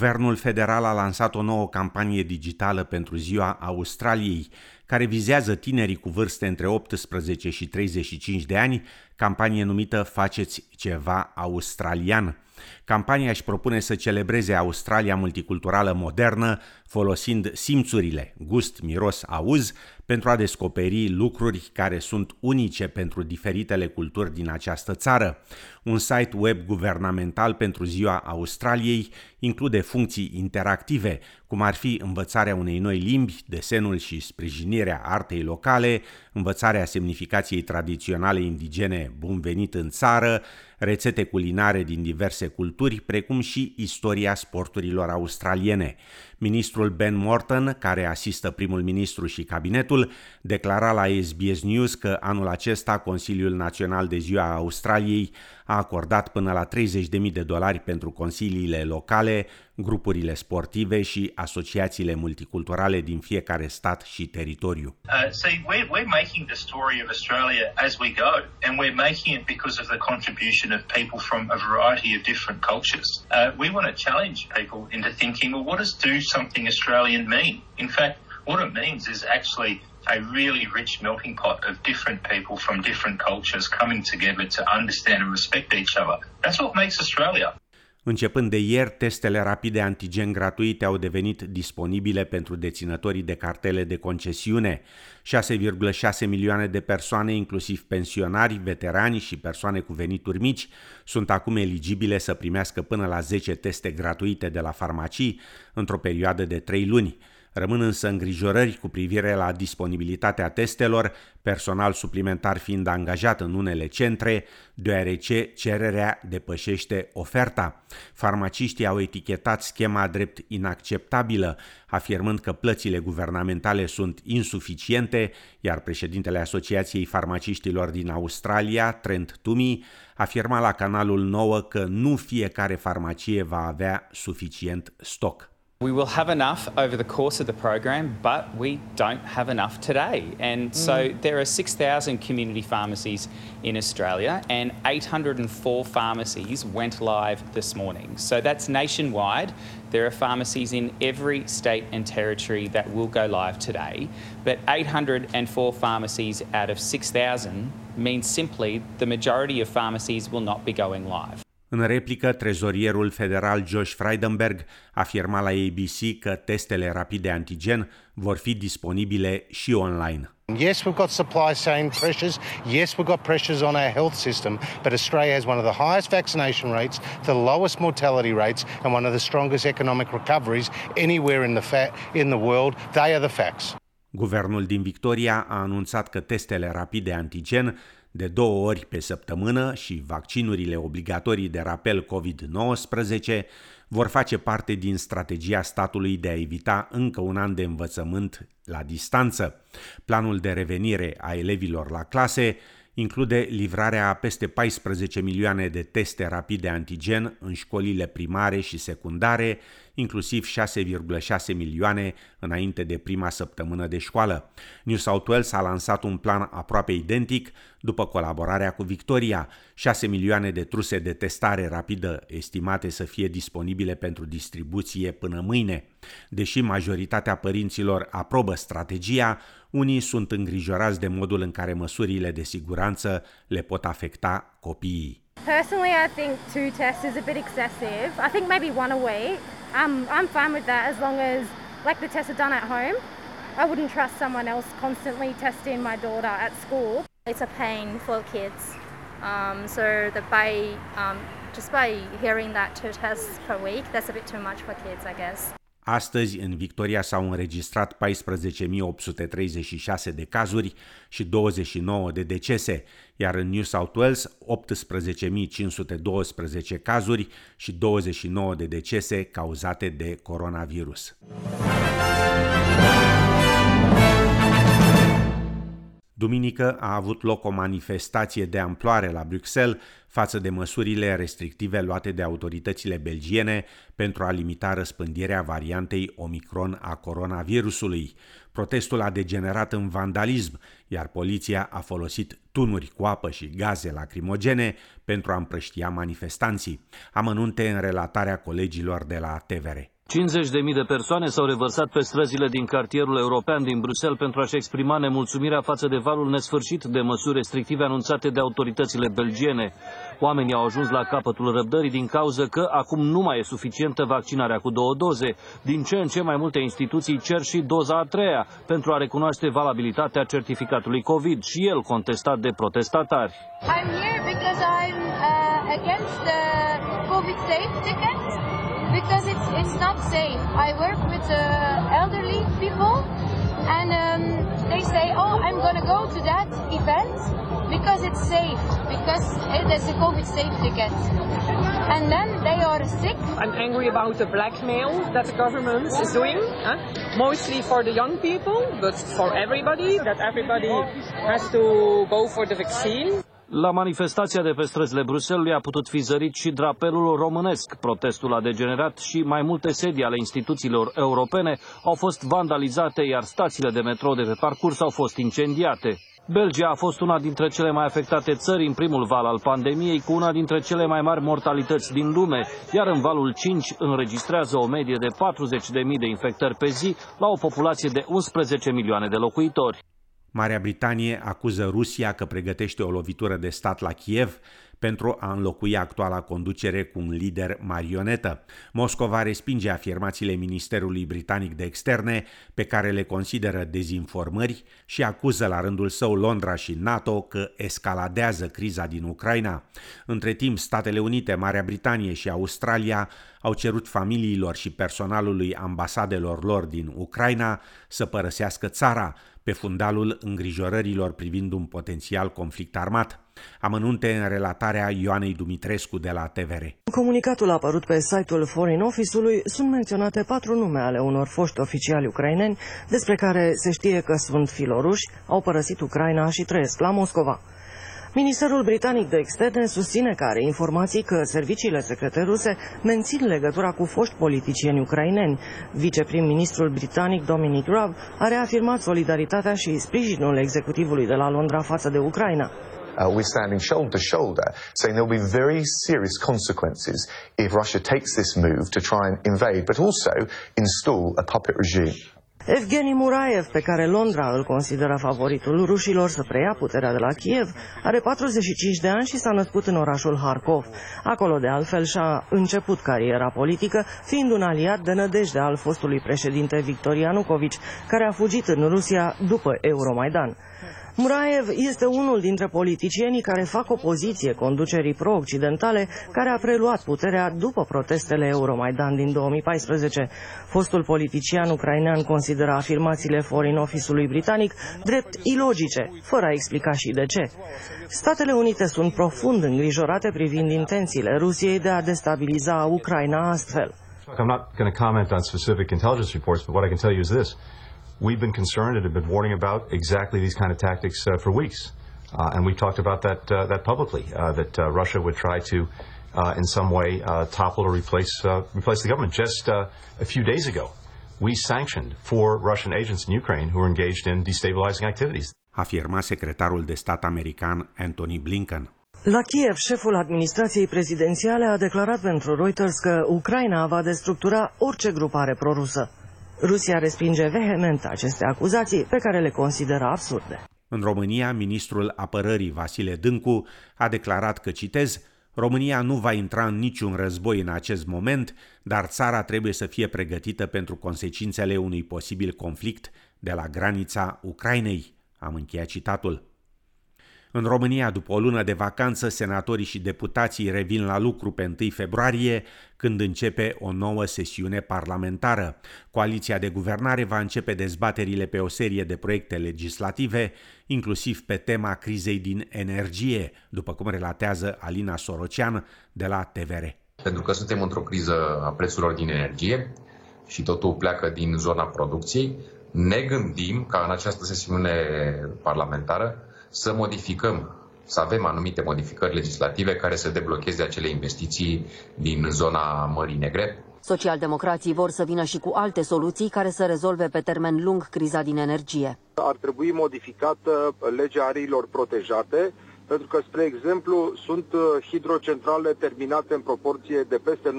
Guvernul federal a lansat o nouă campanie digitală pentru Ziua Australiei, care vizează tinerii cu vârste între 18 și 35 de ani, campanie numită Faceți ceva australian. Campania își propune să celebreze Australia multiculturală modernă, folosind simțurile, gust, miros, auz, pentru a descoperi lucruri care sunt unice pentru diferitele culturi din această țară. Un site web guvernamental pentru Ziua Australiei include funcții interactive, cum ar fi învățarea unei noi limbi, desenul și sprijinirea artei locale, învățarea semnificației tradiționale indigene Bun venit în țară, rețete culinare din diverse culturi, precum și istoria sporturilor australiene. Ministrul Ben Morton, care asistă primul ministru și cabinetul, declara la SBS News că anul acesta Consiliul Național de Ziua Australiei a acordat până la 30.000 de dolari pentru consiliile locale, grupurile sportive și asociațiile multiculturale din fiecare stat și teritoriu. Uh, see, we're, we're making the story of Australia as we go, and we're making it because of the contribution of people from a variety of different cultures. Uh, we want to challenge people into thinking, well, what does do something Australian mean? In fact, what it means is actually a really rich melting pot of different people from different cultures coming together to understand and respect each other. That's what makes Australia. Începând de ieri, testele rapide antigen gratuite au devenit disponibile pentru deținătorii de cartele de concesiune. 6,6 milioane de persoane, inclusiv pensionari, veterani și persoane cu venituri mici, sunt acum eligibile să primească până la 10 teste gratuite de la farmacii într-o perioadă de 3 luni. Rămân însă îngrijorări cu privire la disponibilitatea testelor, personal suplimentar fiind angajat în unele centre, deoarece cererea depășește oferta. Farmaciștii au etichetat schema drept inacceptabilă, afirmând că plățile guvernamentale sunt insuficiente, iar președintele Asociației Farmaciștilor din Australia, Trent Tumi, afirma la canalul 9 că nu fiecare farmacie va avea suficient stoc. We will have enough over the course of the program, but we don't have enough today. And so mm. there are 6,000 community pharmacies in Australia, and 804 pharmacies went live this morning. So that's nationwide. There are pharmacies in every state and territory that will go live today, but 804 pharmacies out of 6,000 means simply the majority of pharmacies will not be going live. În replică, trezorierul federal Josh Frydenberg afirma la ABC că testele rapide antigen vor fi disponibile și online. Yes, we've got supply chain pressures. Yes, we've got pressures on our health system. But Australia has one of the highest vaccination rates, the lowest mortality rates, and one of the strongest economic recoveries anywhere in the, fa- in the world. They are the facts. Guvernul din Victoria a anunțat că testele rapide antigen de două ori pe săptămână și vaccinurile obligatorii de rapel COVID-19 vor face parte din strategia statului de a evita încă un an de învățământ la distanță. Planul de revenire a elevilor la clase include livrarea a peste 14 milioane de teste rapide antigen în școlile primare și secundare, inclusiv 6,6 milioane înainte de prima săptămână de școală. New South Wales a lansat un plan aproape identic după colaborarea cu Victoria, 6 milioane de truse de testare rapidă estimate să fie disponibile pentru distribuție până mâine. Deși majoritatea părinților aprobă strategia, unii sunt îngrijorați de modul în care măsurile de siguranță le pot afecta copiii. Personally, I think two tests is a bit excessive. I think maybe one a week. I'm, I'm fine with that as long as like the tests are done at home. I wouldn't trust someone else constantly testing my daughter at school. It's a pain for kids. Um, so the by um, just by hearing that two tests per week, that's a bit too much for kids, I guess. Astăzi, în Victoria s-au înregistrat 14.836 de cazuri și 29 de decese, iar în New South Wales 18.512 cazuri și 29 de decese cauzate de coronavirus. Duminică a avut loc o manifestație de amploare la Bruxelles față de măsurile restrictive luate de autoritățile belgiene pentru a limita răspândirea variantei Omicron a coronavirusului. Protestul a degenerat în vandalism, iar poliția a folosit tunuri cu apă și gaze lacrimogene pentru a împrăștia manifestanții. Amănunte în relatarea colegilor de la TVR. 50.000 de persoane s-au revărsat pe străzile din cartierul european din Bruxelles pentru a-și exprima nemulțumirea față de valul nesfârșit de măsuri restrictive anunțate de autoritățile belgiene. Oamenii au ajuns la capătul răbdării din cauză că acum nu mai e suficientă vaccinarea cu două doze. Din ce în ce mai multe instituții cer și doza a treia pentru a recunoaște valabilitatea certificatului COVID și el contestat de protestatari. I'm here because I'm uh, against the COVID safe ticket because it's it's not safe. I work with uh, elderly people and um, they say, "Oh, I'm to go to that event because it's safe, because it is a COVID safe ticket. And then they are sick. I'm angry about the blackmail that the government is doing, huh? mostly for the young people, but for everybody, that everybody has to go for the vaccine. La manifestația de pe străzile Bruselului a putut fi zărit și drapelul românesc. Protestul a degenerat și mai multe sedii ale instituțiilor europene au fost vandalizate, iar stațiile de metrou de pe parcurs au fost incendiate. Belgia a fost una dintre cele mai afectate țări în primul val al pandemiei, cu una dintre cele mai mari mortalități din lume, iar în valul 5 înregistrează o medie de 40.000 de infectări pe zi la o populație de 11 milioane de locuitori. Marea Britanie acuză Rusia că pregătește o lovitură de stat la Kiev pentru a înlocui actuala conducere cu un lider marionetă. Moscova respinge afirmațiile Ministerului Britanic de Externe, pe care le consideră dezinformări și acuză la rândul său Londra și NATO că escaladează criza din Ucraina. Între timp, Statele Unite, Marea Britanie și Australia au cerut familiilor și personalului ambasadelor lor din Ucraina să părăsească țara, pe fundalul îngrijorărilor privind un potențial conflict armat. Amănunte în relatarea Ioanei Dumitrescu de la TVR. În comunicatul apărut pe site-ul Foreign Office-ului sunt menționate patru nume ale unor foști oficiali ucraineni despre care se știe că sunt filoruși, au părăsit Ucraina și trăiesc la Moscova. Ministerul Britanic de Externe susține că are informații că serviciile secrete ruse mențin legătura cu foști politicieni ucraineni. Viceprim-ministrul britanic Dominic Raab a reafirmat solidaritatea și sprijinul executivului de la Londra față de Ucraina. Uh, we're standing shoulder to shoulder, saying there will be very serious consequences if Russia takes this move to try and invade, but also install a puppet regime. Evgeni Muraev, pe care Londra îl consideră favoritul rușilor să preia puterea de la Kiev, are 45 de ani și s-a născut în orașul Harkov. Acolo, de altfel, și-a început cariera politică, fiind un aliat de nădejde al fostului președinte Victor Yanukovych, care a fugit în Rusia după Euromaidan. Muraev este unul dintre politicienii care fac opoziție conducerii pro-occidentale care a preluat puterea după protestele Euromaidan din 2014. Fostul politician ucrainean consideră afirmațiile Foreign Office-ului britanic drept ilogice, fără a explica și de ce. Statele Unite sunt profund îngrijorate privind intențiile Rusiei de a destabiliza Ucraina astfel. I'm not going to comment on specific intelligence reports, but what I can tell you is this. We've been concerned and have been warning about exactly these kind of tactics uh, for weeks. Uh, and we talked about that, uh, that publicly, uh, that uh, Russia would try to, uh, in some way, topple or replace, replace the government. Just a few days ago, we sanctioned four Russian agents in Ukraine who were engaged in destabilizing activities. Afirma secretarul de stat american Anthony Blinken. La Kiev, șeful administrației prezidențiale a declarat pentru Reuters că Ucraina va destructura orice grupare prorusă. Rusia respinge vehement aceste acuzații pe care le consideră absurde. În România, ministrul apărării Vasile Dâncu a declarat că, citez, România nu va intra în niciun război în acest moment, dar țara trebuie să fie pregătită pentru consecințele unui posibil conflict de la granița Ucrainei. Am încheiat citatul. În România, după o lună de vacanță, senatorii și deputații revin la lucru pe 1 februarie, când începe o nouă sesiune parlamentară. Coaliția de guvernare va începe dezbaterile pe o serie de proiecte legislative, inclusiv pe tema crizei din energie, după cum relatează Alina Sorocean de la TVR. Pentru că suntem într-o criză a prețurilor din energie și totul pleacă din zona producției, ne gândim ca în această sesiune parlamentară să modificăm să avem anumite modificări legislative care să deblocheze acele investiții din zona Mării Negre. Socialdemocrații vor să vină și cu alte soluții care să rezolve pe termen lung criza din energie. Ar trebui modificată legea ariilor protejate, pentru că, spre exemplu, sunt uh, hidrocentrale terminate în proporție de peste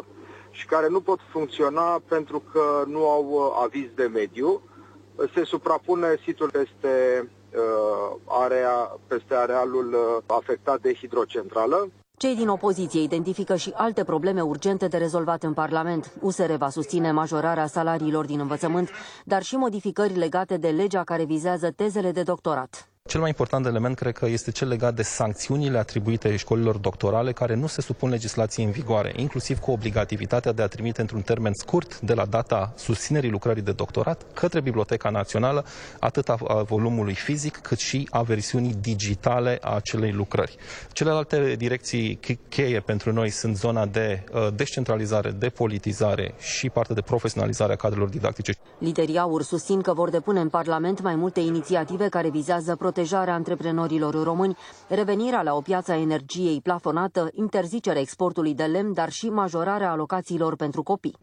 90% și care nu pot funcționa pentru că nu au uh, aviz de mediu. Se suprapune situl peste uh, area, peste arealul afectat de hidrocentrală. Cei din opoziție identifică și alte probleme urgente de rezolvat în Parlament. USR va susține majorarea salariilor din învățământ, dar și modificări legate de legea care vizează tezele de doctorat. Cel mai important element cred că este cel legat de sancțiunile atribuite școlilor doctorale care nu se supun legislației în vigoare, inclusiv cu obligativitatea de a trimite într-un termen scurt de la data susținerii lucrării de doctorat către Biblioteca Națională atât a volumului fizic cât și a versiunii digitale a acelei lucrări. Celelalte direcții cheie pentru noi sunt zona de uh, descentralizare, de politizare și partea de profesionalizare a cadrelor didactice. Liderii AUR susțin că vor depune în Parlament mai multe inițiative care vizează protejarea antreprenorilor români, revenirea la o piață a energiei plafonată, interzicerea exportului de lemn, dar și majorarea alocațiilor pentru copii.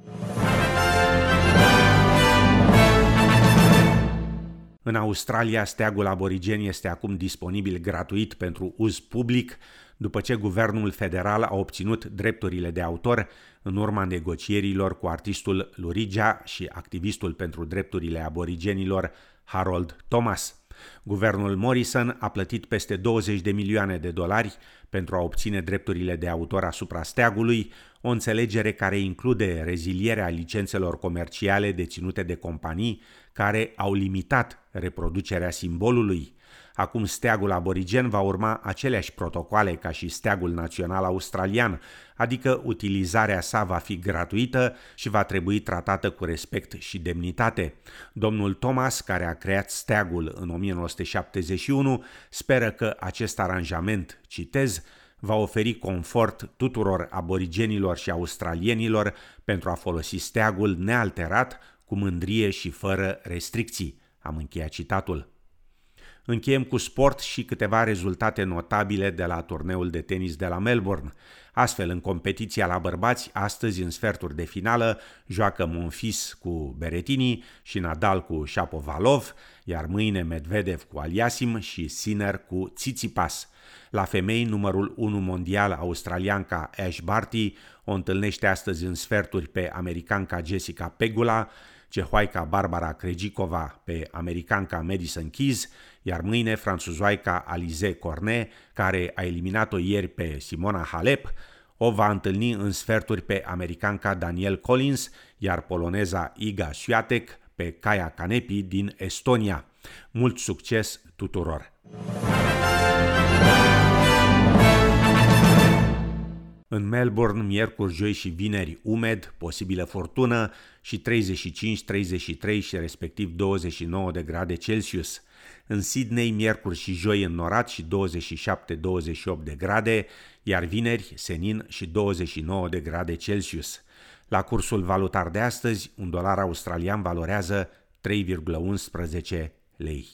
În Australia, steagul aborigen este acum disponibil gratuit pentru uz public, după ce guvernul federal a obținut drepturile de autor în urma negocierilor cu artistul Lurigea și activistul pentru drepturile aborigenilor Harold Thomas. Guvernul Morrison a plătit peste 20 de milioane de dolari pentru a obține drepturile de autor asupra steagului, o înțelegere care include rezilierea licențelor comerciale deținute de companii care au limitat reproducerea simbolului. Acum steagul aborigen va urma aceleași protocoale ca și steagul național australian, adică utilizarea sa va fi gratuită și va trebui tratată cu respect și demnitate. Domnul Thomas, care a creat steagul în 1971, speră că acest aranjament, citez, va oferi confort tuturor aborigenilor și australienilor pentru a folosi steagul nealterat, cu mândrie și fără restricții. Am încheiat citatul. Încheiem cu sport și câteva rezultate notabile de la turneul de tenis de la Melbourne. Astfel, în competiția la bărbați, astăzi în sferturi de finală, joacă Monfils cu Beretini și Nadal cu Shapovalov, iar mâine Medvedev cu Aliasim și Sinner cu Tsitsipas. La femei, numărul 1 mondial australianca Ash Barty o întâlnește astăzi în sferturi pe americanca Jessica Pegula, cehoaica Barbara Krejcikova pe americanca Madison Keys, iar mâine franțuzoaica Alize Cornet, care a eliminat-o ieri pe Simona Halep, o va întâlni în sferturi pe americanca Daniel Collins, iar poloneza Iga Swiatek pe Kaya Kanepi din Estonia. Mult succes tuturor! În Melbourne, miercuri, joi și vineri, umed, posibilă furtună și 35, 33 și respectiv 29 de grade Celsius. În Sydney, miercuri și joi înnorat și 27-28 de grade, iar vineri, senin și 29 de grade Celsius. La cursul valutar de astăzi, un dolar australian valorează 3,11 lei.